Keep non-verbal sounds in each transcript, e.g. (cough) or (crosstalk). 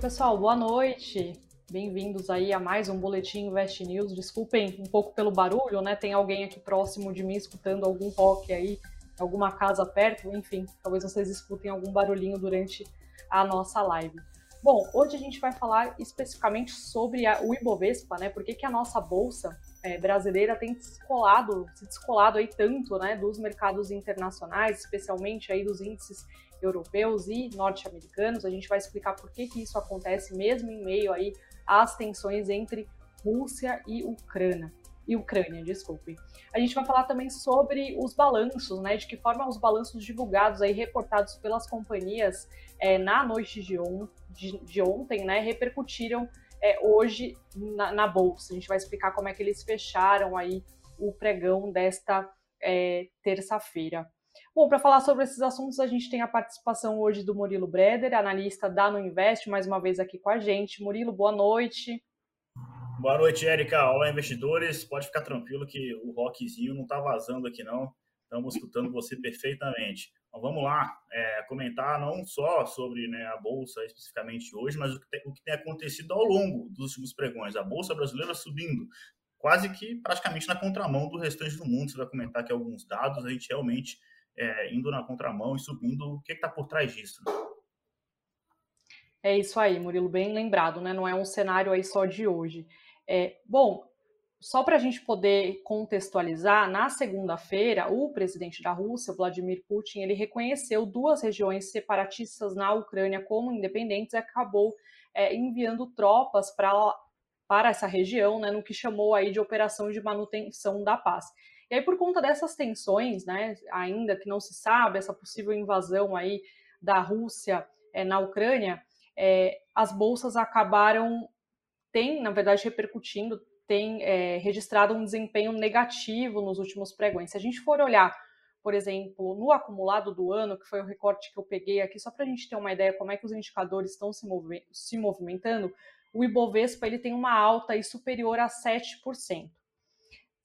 pessoal, boa noite. Bem-vindos aí a mais um Boletim Invest News. Desculpem um pouco pelo barulho, né? Tem alguém aqui próximo de mim escutando algum rock aí, alguma casa perto, enfim, talvez vocês escutem algum barulhinho durante a nossa live. Bom, hoje a gente vai falar especificamente sobre a, o Ibovespa, né? Por que, que a nossa bolsa é, brasileira tem descolado, se descolado aí tanto, né, dos mercados internacionais, especialmente aí dos índices europeus e norte-americanos. A gente vai explicar por que, que isso acontece mesmo em meio aí às tensões entre Rússia e Ucrânia. E Ucrânia, desculpe. A gente vai falar também sobre os balanços, né? De que forma os balanços divulgados aí, reportados pelas companhias é, na noite de, on, de, de, ontem, né? Repercutiram é, hoje na, na, bolsa. A gente vai explicar como é que eles fecharam aí o pregão desta é, terça-feira. Bom, para falar sobre esses assuntos, a gente tem a participação hoje do Murilo Breder, analista da No Invest, mais uma vez aqui com a gente. Murilo, boa noite. Boa noite, Érica. Olá, investidores. Pode ficar tranquilo que o rockzinho não está vazando aqui, não. Estamos escutando você perfeitamente. Então, vamos lá é, comentar não só sobre né, a Bolsa especificamente hoje, mas o que, tem, o que tem acontecido ao longo dos últimos pregões. A Bolsa brasileira subindo quase que praticamente na contramão do restante do mundo. Você vai comentar aqui alguns dados, a gente realmente é, indo na contramão e subindo. O que está por trás disso? Né? É isso aí, Murilo, bem lembrado, né? Não é um cenário aí só de hoje. É, bom, só para a gente poder contextualizar, na segunda-feira, o presidente da Rússia, Vladimir Putin, ele reconheceu duas regiões separatistas na Ucrânia como independentes e acabou é, enviando tropas para para essa região, né, no que chamou aí de operação de manutenção da paz. E aí, por conta dessas tensões, né, ainda que não se sabe, essa possível invasão aí da Rússia é, na Ucrânia, é, as bolsas acabaram, tem, na verdade, repercutindo, tem é, registrado um desempenho negativo nos últimos pregões. Se a gente for olhar, por exemplo, no acumulado do ano, que foi o recorte que eu peguei aqui, só para a gente ter uma ideia como é que os indicadores estão se, movi se movimentando, o Ibovespa ele tem uma alta aí superior a 7%.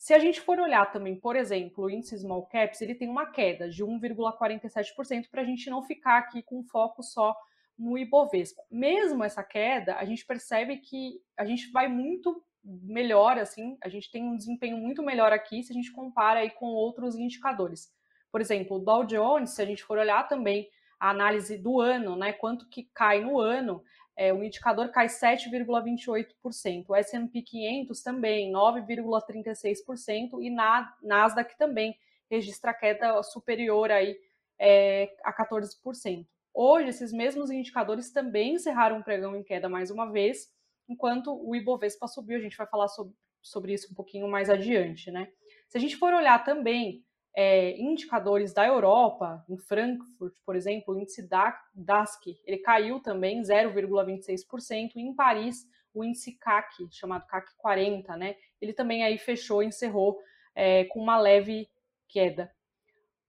Se a gente for olhar também, por exemplo, o índice Small Caps, ele tem uma queda de 1,47% para a gente não ficar aqui com foco só no Ibovespa. Mesmo essa queda, a gente percebe que a gente vai muito melhor, assim, a gente tem um desempenho muito melhor aqui se a gente compara aí com outros indicadores. Por exemplo, o Dow Jones, se a gente for olhar também a análise do ano, né, quanto que cai no ano, é, o indicador cai 7,28%. O S&P 500 também 9,36% e na Nasdaq também registra queda superior aí é, a 14%. Hoje, esses mesmos indicadores também encerraram o pregão em queda mais uma vez, enquanto o Ibovespa subiu. A gente vai falar sobre, sobre isso um pouquinho mais adiante, né? Se a gente for olhar também é, indicadores da Europa, em Frankfurt, por exemplo, o índice DASC, ele caiu também 0,26%, e em Paris, o índice CAC, chamado CAC 40, né, ele também aí fechou, encerrou é, com uma leve queda.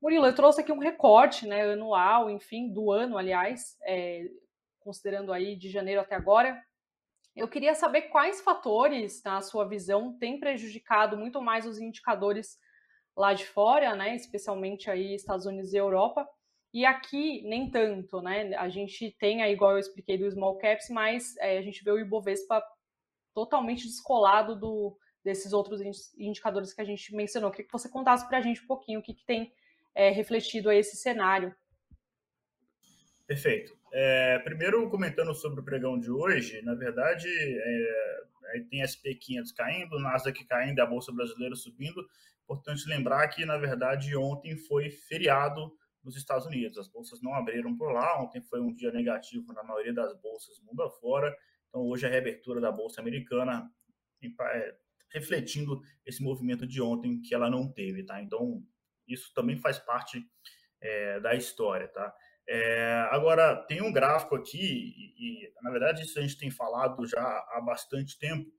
Murilo, eu trouxe aqui um recorte né, anual, enfim, do ano, aliás, é, considerando aí de janeiro até agora. Eu queria saber quais fatores, na sua visão, têm prejudicado muito mais os indicadores lá de fora, né, especialmente aí Estados Unidos e Europa, e aqui nem tanto, né, a gente tem aí, igual eu expliquei do small caps, mas é, a gente vê o Ibovespa totalmente descolado do, desses outros indicadores que a gente mencionou. Queria que você contasse para a gente um pouquinho o que, que tem é, refletido aí esse cenário. Perfeito. É, primeiro, comentando sobre o pregão de hoje, na verdade, é, tem SP500 caindo, Nasdaq caindo, a Bolsa Brasileira subindo. Importante lembrar que, na verdade, ontem foi feriado nos Estados Unidos. As bolsas não abriram por lá. Ontem foi um dia negativo na maioria das bolsas mundo afora. Então, hoje a reabertura da Bolsa Americana é, refletindo esse movimento de ontem que ela não teve, tá? Então, isso também faz parte é, da história, tá? É, agora, tem um gráfico aqui, e, e, na verdade isso a gente tem falado já há bastante tempo,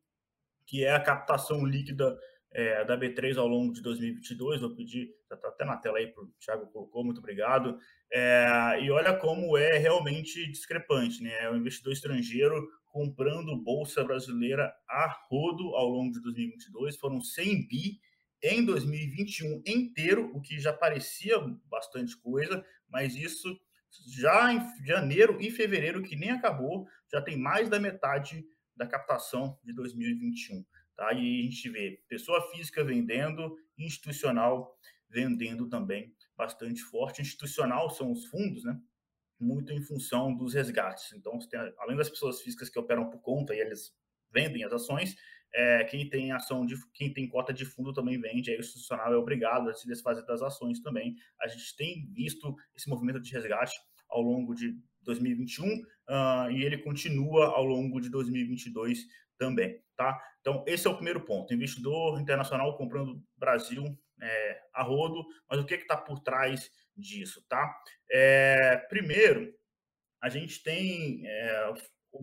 que é a captação líquida é, da B3 ao longo de 2022. Vou pedir, está até na tela aí para o Thiago colocou, muito obrigado. É, e olha como é realmente discrepante, né? É o investidor estrangeiro comprando bolsa brasileira a rodo ao longo de 2022, foram 100 bi em 2021 inteiro, o que já parecia bastante coisa, mas isso já em janeiro e fevereiro, que nem acabou, já tem mais da metade da captação de 2021. Tá? E a gente vê pessoa física vendendo, institucional vendendo também bastante forte. Institucional são os fundos, né? muito em função dos resgates. Então, tem, além das pessoas físicas que operam por conta e eles vendem as ações, é, quem tem ação de quem tem cota de fundo também vende, aí o institucional é obrigado a se desfazer das ações também. A gente tem visto esse movimento de resgate ao longo de 2021 uh, e ele continua ao longo de 2022 também, tá? Então esse é o primeiro ponto. Investidor internacional comprando Brasil é, a rodo, mas o que está por trás disso, tá? É, primeiro, a gente tem é,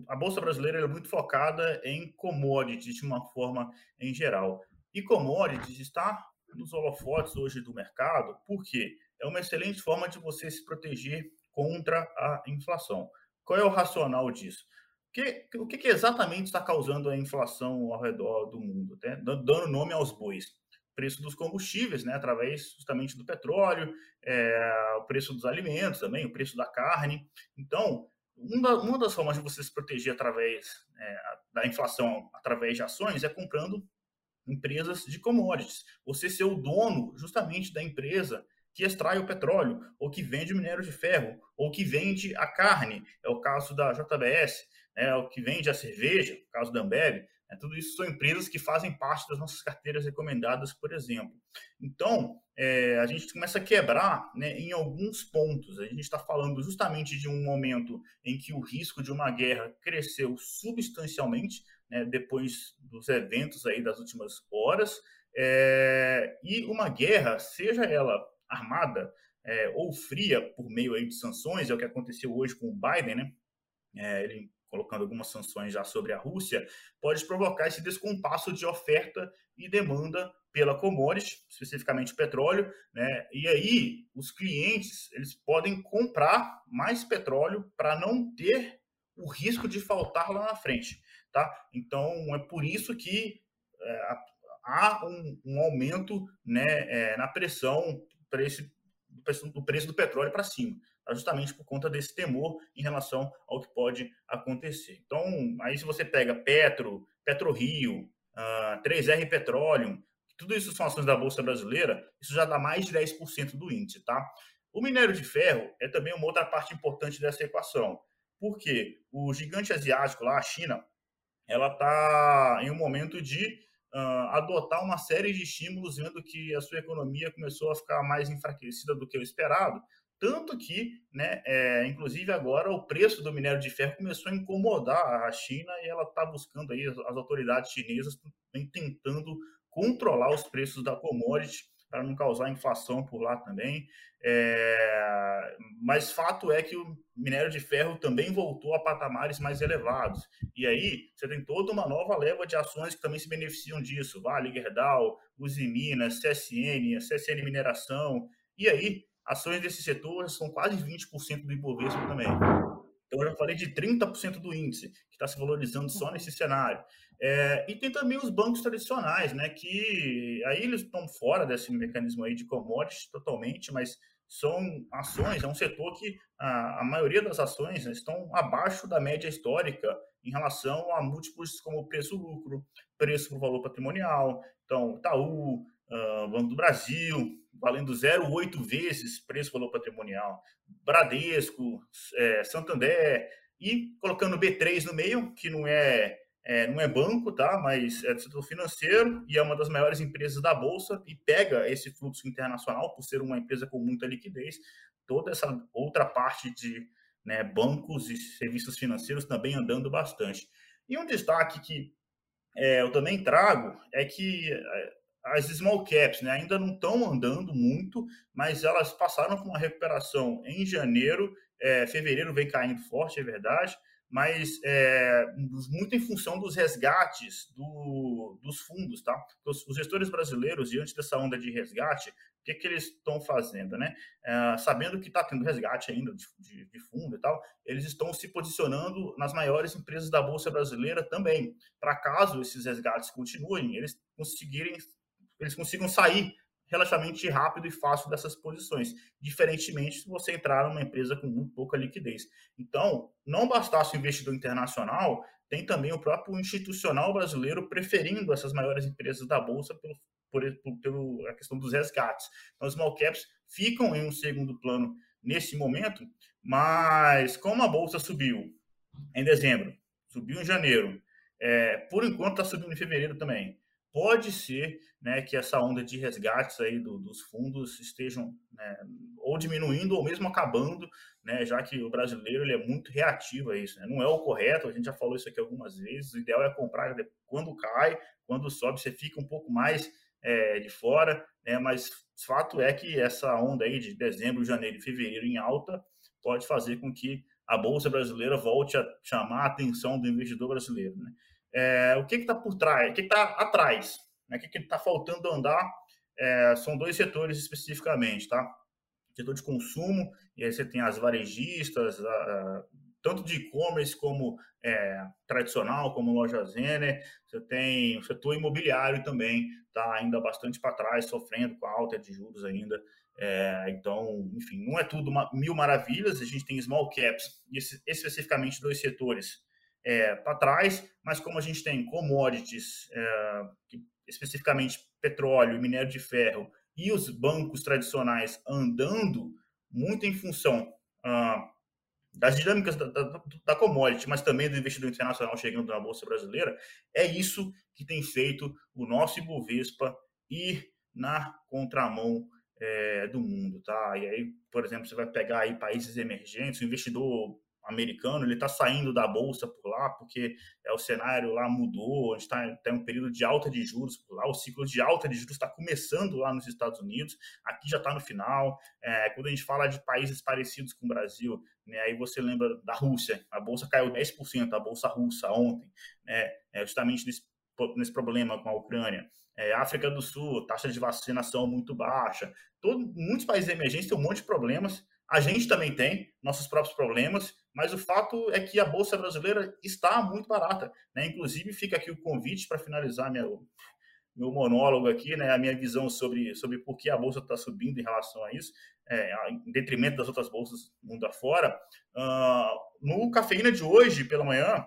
a bolsa brasileira é muito focada em commodities de uma forma em geral. E commodities está nos holofotes hoje do mercado, porque é uma excelente forma de você se proteger contra a inflação. Qual é o racional disso? Que, o que, que exatamente está causando a inflação ao redor do mundo? Né? Dando nome aos bois preço dos combustíveis, né, através justamente do petróleo, é, o preço dos alimentos também, o preço da carne. Então, uma, uma das formas de você se proteger através é, da inflação, através de ações, é comprando empresas de commodities. Você ser o dono justamente da empresa que extrai o petróleo, ou que vende o minério de ferro, ou que vende a carne, é o caso da JBS, é o que vende a cerveja, o caso da Ambev. É, tudo isso são empresas que fazem parte das nossas carteiras recomendadas, por exemplo. Então, é, a gente começa a quebrar né, em alguns pontos. A gente está falando justamente de um momento em que o risco de uma guerra cresceu substancialmente, né, depois dos eventos aí das últimas horas. É, e uma guerra, seja ela armada é, ou fria por meio aí de sanções, é o que aconteceu hoje com o Biden, né? É, ele colocando algumas sanções já sobre a Rússia, pode provocar esse descompasso de oferta e demanda pela commodity, especificamente petróleo, né? E aí os clientes eles podem comprar mais petróleo para não ter o risco de faltar lá na frente, tá? Então é por isso que é, há um, um, aumento, né, é, na pressão para esse do preço do petróleo para cima justamente por conta desse temor em relação ao que pode acontecer. Então, aí se você pega Petro, PetroRio, uh, 3R Petroleum, tudo isso são ações da Bolsa Brasileira, isso já dá mais de 10% do índice, tá? O minério de ferro é também uma outra parte importante dessa equação, porque o gigante asiático lá, a China, ela está em um momento de uh, adotar uma série de estímulos, vendo que a sua economia começou a ficar mais enfraquecida do que o esperado, tanto que, né, é, inclusive agora o preço do minério de ferro começou a incomodar a China e ela está buscando aí, as, autoridades chinesas tentando controlar os preços da commodity para não causar inflação por lá também. É, mas fato é que o minério de ferro também voltou a patamares mais elevados. E aí você tem toda uma nova leva de ações que também se beneficiam disso. Vale, Gerdau, Uzi Minas, CSN, CSN Mineração. E aí ações desse setor são quase 20% do Ibovespa também. Então, eu já falei de 30% do índice, que está se valorizando só nesse cenário. É, e tem também os bancos tradicionais, né, que aí eles estão fora desse mecanismo aí de commodities totalmente, mas são ações, é um setor que a, a maioria das ações né, estão abaixo da média histórica em relação a múltiplos como preço-lucro, preço por valor patrimonial. Então, Itaú, uh, Banco do Brasil, valendo 0,8 vezes preço-valor patrimonial. Bradesco, é, Santander, e colocando B3 no meio, que não é, é, não é banco, tá? mas é do setor financeiro e é uma das maiores empresas da Bolsa e pega esse fluxo internacional por ser uma empresa com muita liquidez. Toda essa outra parte de né, bancos e serviços financeiros também andando bastante. E um destaque que é, eu também trago é que é, as small caps né, ainda não estão andando muito, mas elas passaram por uma recuperação em janeiro, é, fevereiro vem caindo forte, é verdade, mas é, muito em função dos resgates do, dos fundos, tá? Os, os, gestores brasileiros, diante dessa onda de resgate, o que, que eles estão fazendo, né? É, sabendo que está tendo resgate ainda de, de, de, fundo e tal, eles estão se posicionando nas maiores empresas da Bolsa Brasileira também, para caso esses resgates continuem, eles conseguirem eles consigam sair relativamente rápido e fácil dessas posições, diferentemente se você entrar numa empresa com muito pouca liquidez. Então, não bastasse o investidor internacional, tem também o próprio institucional brasileiro preferindo essas maiores empresas da bolsa pelo, por, pelo a questão dos resgates. Então, os small caps ficam em um segundo plano nesse momento, mas como a bolsa subiu em dezembro, subiu em janeiro, é, por enquanto está subindo em fevereiro também. Pode ser né, que essa onda de resgates aí do, dos fundos estejam né, ou diminuindo ou mesmo acabando, né, já que o brasileiro ele é muito reativo a isso. Né? Não é o correto, a gente já falou isso aqui algumas vezes. O ideal é comprar quando cai, quando sobe, você fica um pouco mais é, de fora, né, mas fato é que essa onda aí de dezembro, janeiro e fevereiro em alta pode fazer com que a bolsa brasileira volte a chamar a atenção do investidor brasileiro. Né? É, o que está por trás? O que está atrás? Né? O que está faltando andar? É, são dois setores especificamente, tá? Setor de consumo, e aí você tem as varejistas, a, a, tanto de e-commerce como é, tradicional, como loja Zener. Você tem o setor imobiliário também, está ainda bastante para trás, sofrendo com a alta de juros ainda. É, então, enfim, não é tudo uma, mil maravilhas. A gente tem small caps, e especificamente dois setores é, para trás, mas como a gente tem commodities, é, especificamente petróleo e minério de ferro, e os bancos tradicionais andando muito em função ah, das dinâmicas da, da, da, commodity, mas também do investidor internacional chegando na Bolsa Brasileira, é isso que tem feito o nosso Ibovespa ir na contramão é, do mundo, tá? E aí, por exemplo, você vai pegar aí países emergentes, o investidor americano, ele está saindo da bolsa por lá, porque é, o cenário lá mudou, a gente está tem um período de alta de juros por lá, o ciclo de alta de juros está começando lá nos Estados Unidos, aqui já está no final. É, quando a gente fala de países parecidos com o Brasil, né, aí você lembra da Rússia, a bolsa caiu 10%, a bolsa russa ontem, né, é, justamente nesse, nesse problema com a Ucrânia. É, África do Sul, taxa de vacinação muito baixa. Todo, muitos países emergentes têm um monte de problemas. A gente também tem nossos próprios problemas mas o fato é que a bolsa brasileira está muito barata, né? Inclusive fica aqui o convite para finalizar meu meu monólogo aqui, né? A minha visão sobre sobre por que a bolsa está subindo em relação a isso, é, em detrimento das outras bolsas mundo afora. Uh, no cafeína de hoje pela manhã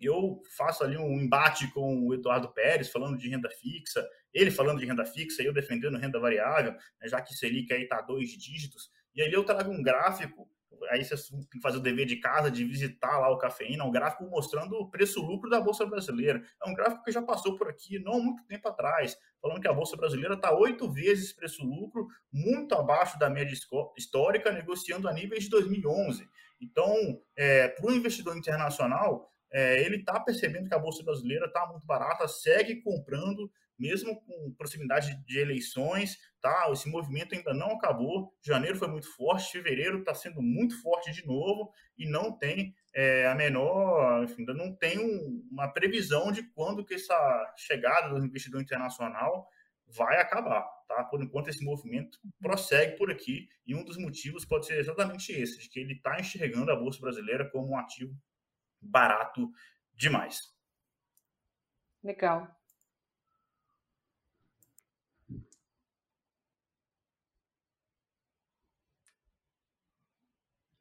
eu faço ali um embate com o Eduardo Pérez falando de renda fixa, ele falando de renda fixa eu defendendo renda variável, né, já que Selic aí está dois dígitos. E aí eu trago um gráfico aí você tem que fazer o dever de casa, de visitar lá o Cafeína, um gráfico mostrando o preço-lucro da Bolsa Brasileira. É um gráfico que já passou por aqui não muito tempo atrás, falando que a Bolsa Brasileira está oito vezes preço-lucro, muito abaixo da média histórica, negociando a níveis de 2011. Então, é, para o investidor internacional, é, ele está percebendo que a Bolsa Brasileira está muito barata, segue comprando, mesmo com proximidade de eleições, tá? Esse movimento ainda não acabou. Janeiro foi muito forte, fevereiro está sendo muito forte de novo e não tem é, a menor, enfim, ainda não tem um, uma previsão de quando que essa chegada do investidor internacional vai acabar, tá? Por enquanto esse movimento prossegue por aqui e um dos motivos pode ser exatamente esse, de que ele está enxergando a bolsa brasileira como um ativo barato demais. Legal.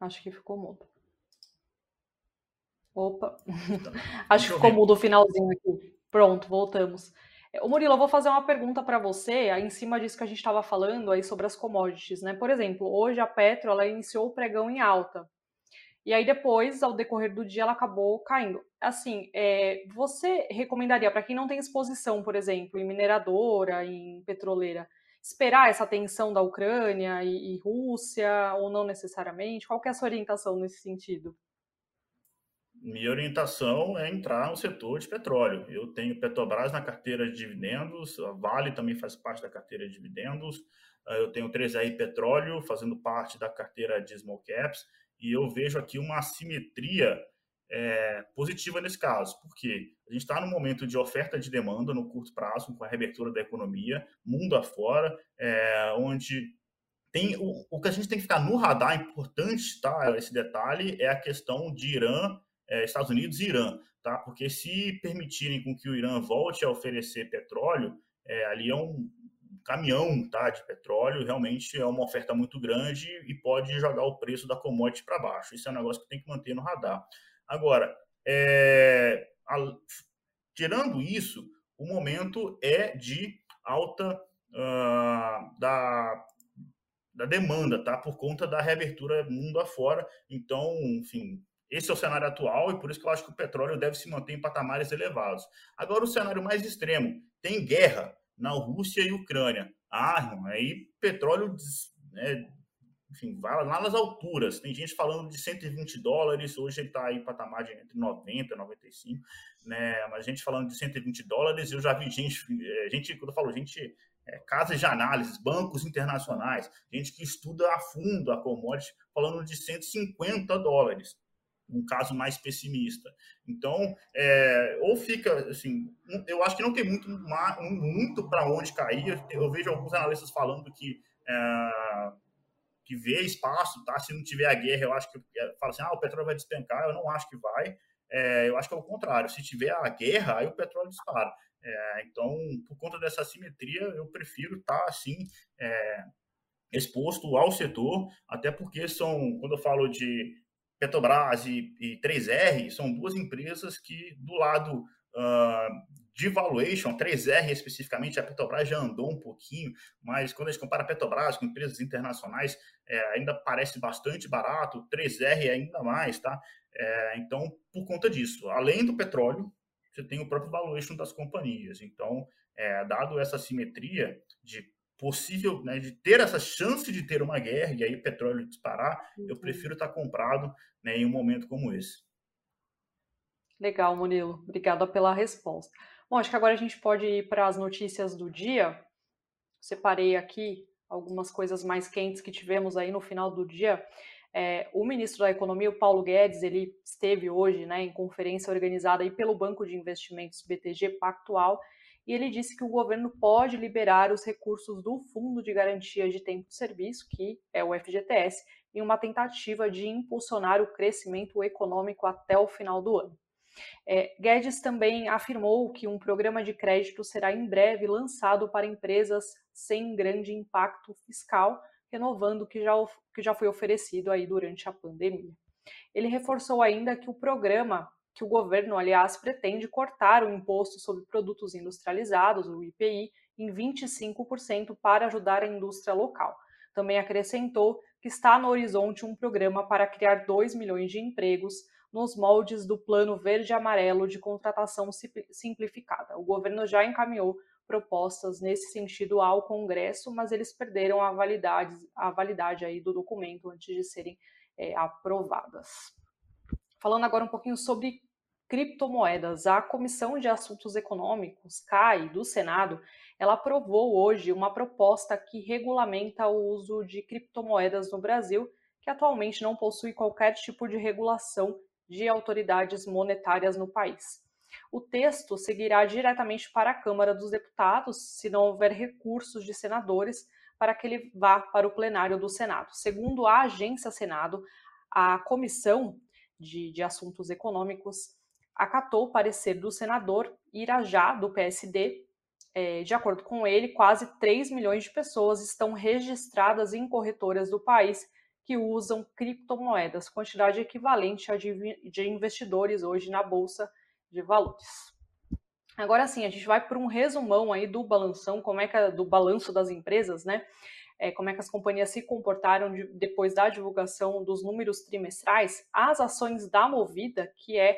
Acho que ficou mudo. Opa, (laughs) acho que ficou mudo o finalzinho aqui. Pronto, voltamos. O Murilo, eu vou fazer uma pergunta para você, em cima disso que a gente estava falando aí sobre as commodities, né? Por exemplo, hoje a Petro ela iniciou o pregão em alta. E aí depois, ao decorrer do dia, ela acabou caindo. Assim, é, você recomendaria para quem não tem exposição, por exemplo, em mineradora, em petroleira, esperar essa tensão da Ucrânia e, e Rússia, ou não necessariamente? Qual é a sua orientação nesse sentido? Minha orientação é entrar no setor de petróleo. Eu tenho Petrobras na carteira de dividendos, a Vale também faz parte da carteira de dividendos, ah, eu tenho 3R Petróleo fazendo parte da carteira de Small Caps, e eu vejo aqui uma assimetria é, positiva nesse caso, porque a gente está num momento de oferta de demanda no curto prazo, com a reabertura da economia, mundo afora, é, onde tem o, o, que a gente tem que ficar no radar, importante, tá? Esse detalhe é a questão de Irã, é, Estados Unidos e Irã, tá? Porque se permitirem com que o Irã volte a oferecer petróleo, é, ali é um caminhão tá, de petróleo realmente é uma oferta muito grande e pode jogar o preço da commodity para baixo. Isso é um negócio que tem que manter no radar. Agora, é, a, tirando isso, o momento é de alta uh, da, da demanda, tá? Por conta da reabertura mundo afora. Então, enfim, esse é o cenário atual e por isso que eu acho que o petróleo deve se manter em patamares elevados. Agora, o cenário mais extremo: tem guerra na Rússia e Ucrânia. Ah, aí petróleo, né, enfim, vai lá nas alturas. Tem gente falando de 120 dólares, hoje ele está aí em patamar de entre 90 e 95, né? Mas gente falando de 120 dólares, eu já vi gente, eh, gente quando eu falo gente, é, casas de análise, bancos internacionais, gente que estuda a fundo a commodity, falando de 150 dólares um caso mais pessimista. Então, é, ou fica assim, eu acho que não tem muito, muito para onde cair. Eu, vejo alguns analistas falando que que vê espaço, tá? Se não tiver a guerra, eu acho que é, fala assim, ah, o petróleo vai despencar. Eu não acho que vai. É, eu acho que é o contrário. Se tiver a guerra, aí o petróleo dispara. É, então, por conta dessa assimetria, eu prefiro estar tá, assim é, exposto ao setor, até porque são, quando eu falo de Petrobras e, e 3R são duas empresas que, do lado uh, de valuation, 3R especificamente, a Petrobras já andou um pouquinho, mas quando a gente compara a Petrobras com empresas internacionais, é, ainda parece bastante barato, 3R ainda mais, tá? É, então, por conta disso, além do petróleo, você tem o próprio valuation das companhias. Então, é, dado essa simetria de possível, né, de ter essa chance de ter uma guerra e aí o petróleo disparar, uhum. eu prefiro estar comprado né, em um momento como esse. Legal, Murilo. Obrigada pela resposta. Bom, acho que agora a gente pode ir para as notícias do dia. Separei aqui algumas coisas mais quentes que tivemos aí no final do dia. É, o ministro da Economia, o Paulo Guedes, ele esteve hoje né, em conferência organizada aí pelo Banco de Investimentos BTG Pactual e ele disse que o governo pode liberar os recursos do Fundo de Garantia de Tempo de Serviço, que é o FGTS, em uma tentativa de impulsionar o crescimento econômico até o final do ano. É, Guedes também afirmou que um programa de crédito será em breve lançado para empresas sem grande impacto fiscal, renovando o que já, que já foi oferecido aí durante a pandemia. Ele reforçou ainda que o programa que o governo, aliás, pretende cortar o imposto sobre produtos industrializados, o IPI, em 25% para ajudar a indústria local. Também acrescentou que está no horizonte um programa para criar 2 milhões de empregos nos moldes do Plano Verde-Amarelo de Contratação Simplificada. O governo já encaminhou propostas nesse sentido ao Congresso, mas eles perderam a validade, a validade aí do documento antes de serem é, aprovadas. Falando agora um pouquinho sobre criptomoedas, a Comissão de Assuntos Econômicos, CAI, do Senado, ela aprovou hoje uma proposta que regulamenta o uso de criptomoedas no Brasil, que atualmente não possui qualquer tipo de regulação de autoridades monetárias no país. O texto seguirá diretamente para a Câmara dos Deputados, se não houver recursos de senadores, para que ele vá para o plenário do Senado. Segundo a agência Senado, a comissão de, de Assuntos Econômicos acatou o parecer do senador Irajá, do PSD. É, de acordo com ele, quase 3 milhões de pessoas estão registradas em corretoras do país que usam criptomoedas, quantidade equivalente a de, de investidores hoje na Bolsa de Valores. Agora sim, a gente vai para um resumão aí do balanção, como é que do balanço das empresas, né? é, como é que as companhias se comportaram de, depois da divulgação dos números trimestrais, as ações da Movida, que é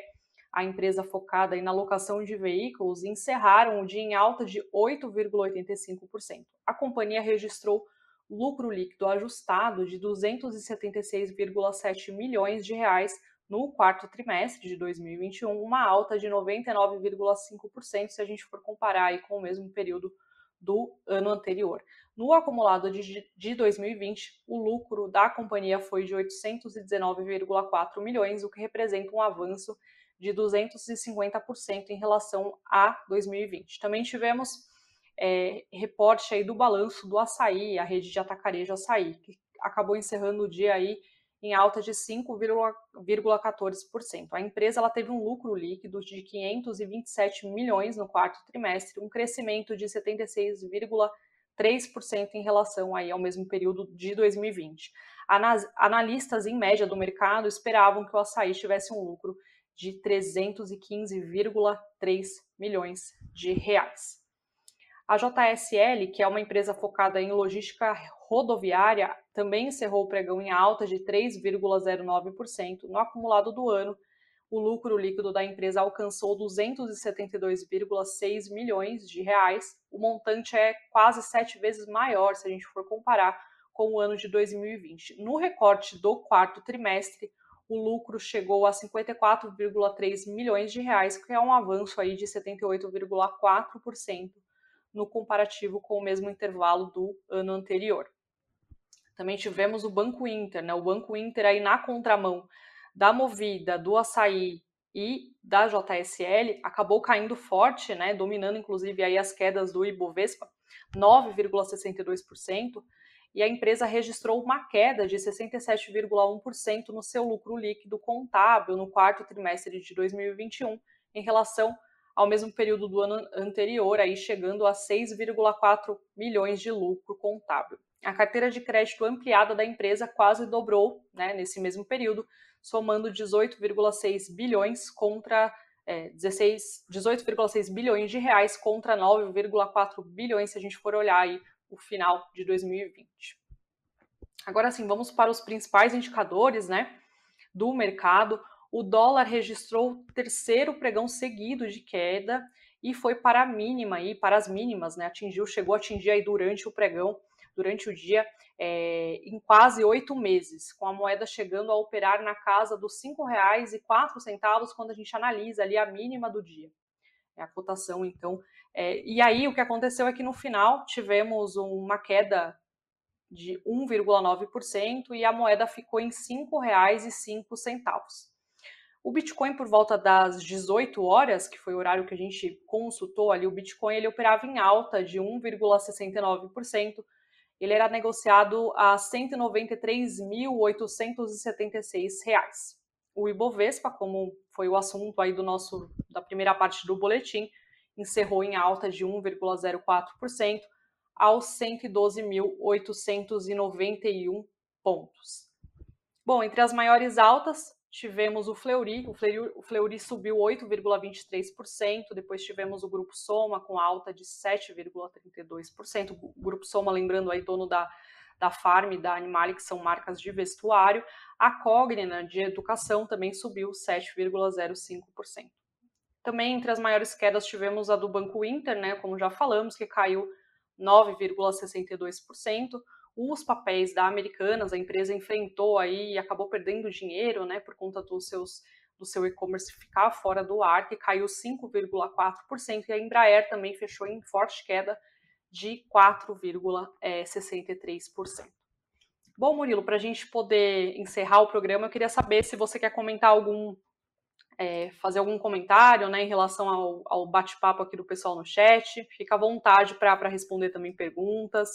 a empresa focada na locação de veículos, encerraram o dia em alta de 8,85%. A companhia registrou lucro líquido ajustado de 276,7 milhões de reais no quarto trimestre de 2021, uma alta de 99,5% se a gente for comparar aí com o mesmo período do ano anterior. No acumulado de, de 2020, o lucro da companhia foi de 819,4 milhões, o que representa um avanço de 250% em relação a 2020. Também tivemos é, reporte aí do balanço do açaí, a rede de atacarejo açaí, que acabou encerrando o dia aí em alta de 5,14%. A empresa ela teve um lucro líquido de 527 milhões no quarto trimestre, um crescimento de 76,3 3% em relação aí ao mesmo período de 2020. Analistas, em média do mercado, esperavam que o açaí tivesse um lucro de 315,3 milhões de reais. A JSL, que é uma empresa focada em logística rodoviária, também encerrou o pregão em alta de 3,09% no acumulado do ano. O lucro líquido da empresa alcançou 272,6 milhões de reais. O montante é quase sete vezes maior se a gente for comparar com o ano de 2020. No recorte do quarto trimestre, o lucro chegou a 54,3 milhões de reais, que é um avanço aí de 78,4% no comparativo com o mesmo intervalo do ano anterior. Também tivemos o Banco Inter, né? O Banco Inter aí na contramão da Movida, do Açaí e da JSL acabou caindo forte, né? Dominando inclusive aí as quedas do Ibovespa, 9,62% e a empresa registrou uma queda de 67,1% no seu lucro líquido contábil no quarto trimestre de 2021 em relação ao mesmo período do ano anterior, aí chegando a 6,4 milhões de lucro contábil. A carteira de crédito ampliada da empresa quase dobrou né, nesse mesmo período, somando 18,6 bilhões contra é, 18,6 bilhões de reais contra 9,4 bilhões se a gente for olhar aí o final de 2020. Agora sim, vamos para os principais indicadores né, do mercado. O dólar registrou o terceiro pregão seguido de queda e foi para a mínima aí, para as mínimas, né? Atingiu, chegou a atingir aí durante o pregão, durante o dia, é, em quase oito meses, com a moeda chegando a operar na casa dos R$ 5,04 quando a gente analisa ali a mínima do dia. É a cotação, então, é, e aí o que aconteceu é que no final tivemos uma queda de 1,9% e a moeda ficou em R$ 5,05. O Bitcoin, por volta das 18 horas, que foi o horário que a gente consultou ali, o Bitcoin ele operava em alta de 1,69%. Ele era negociado a R$ 193.876. O Ibovespa, como foi o assunto aí do nosso da primeira parte do boletim, encerrou em alta de 1,04% aos 112.891 pontos. Bom, entre as maiores altas, tivemos o Fleury, o Fleury, o Fleury subiu 8,23%, depois tivemos o Grupo Soma com alta de 7,32%, o Grupo Soma, lembrando aí, dono da, da Farm e da Animale, que são marcas de vestuário, a Cognina de educação também subiu 7,05%. Também entre as maiores quedas tivemos a do Banco Inter, né, como já falamos, que caiu 9,62%. Os papéis da Americanas, a empresa enfrentou aí e acabou perdendo dinheiro, né, por conta dos seus do seu e-commerce ficar fora do ar, que caiu 5,4%, e a Embraer também fechou em forte queda de 4,63%. Bom, Murilo, para a gente poder encerrar o programa, eu queria saber se você quer comentar algum é, fazer algum comentário né, em relação ao, ao bate-papo aqui do pessoal no chat. Fica à vontade para responder também perguntas.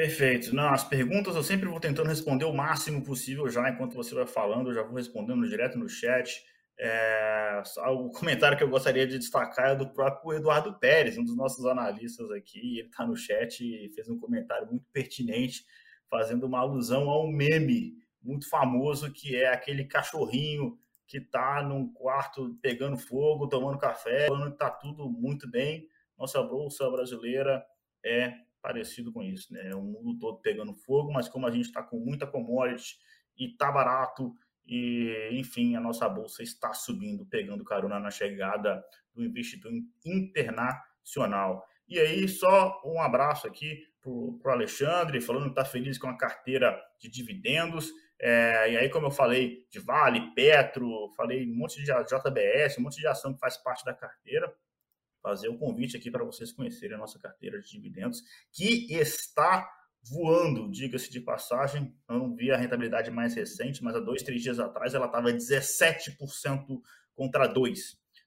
Perfeito. Não, as perguntas eu sempre vou tentando responder o máximo possível já enquanto você vai falando, eu já vou respondendo direto no chat. É, o comentário que eu gostaria de destacar é do próprio Eduardo Pérez, um dos nossos analistas aqui. Ele está no chat e fez um comentário muito pertinente, fazendo uma alusão a um meme muito famoso que é aquele cachorrinho que está num quarto pegando fogo, tomando café, falando que está tudo muito bem. Nossa bolsa brasileira é parecido com isso, né? O mundo todo pegando fogo, mas como a gente está com muita commodity e está barato, e enfim, a nossa bolsa está subindo, pegando carona na chegada do investidor internacional. E aí, só um abraço aqui para o Alexandre, falando que está feliz com a carteira de dividendos. É, e aí, como eu falei de Vale, Petro, falei um monte de JBS, um monte de ação que faz parte da carteira, fazer o um convite aqui para vocês conhecerem a nossa carteira de dividendos, que está voando, diga-se de passagem. Eu não vi a rentabilidade mais recente, mas há dois, três dias atrás ela estava 17% contra 2%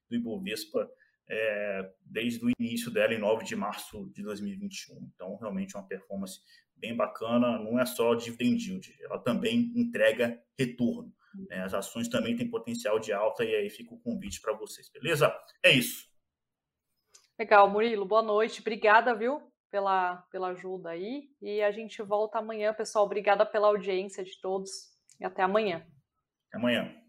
do Ibovespa é, desde o início dela, em 9 de março de 2021. Então, realmente uma performance bem bacana, não é só dividend yield, ela também entrega retorno. Né? As ações também têm potencial de alta e aí fica o convite para vocês, beleza? É isso. Legal, Murilo, boa noite, obrigada, viu, pela, pela ajuda aí. E a gente volta amanhã, pessoal. Obrigada pela audiência de todos e até amanhã. Até amanhã.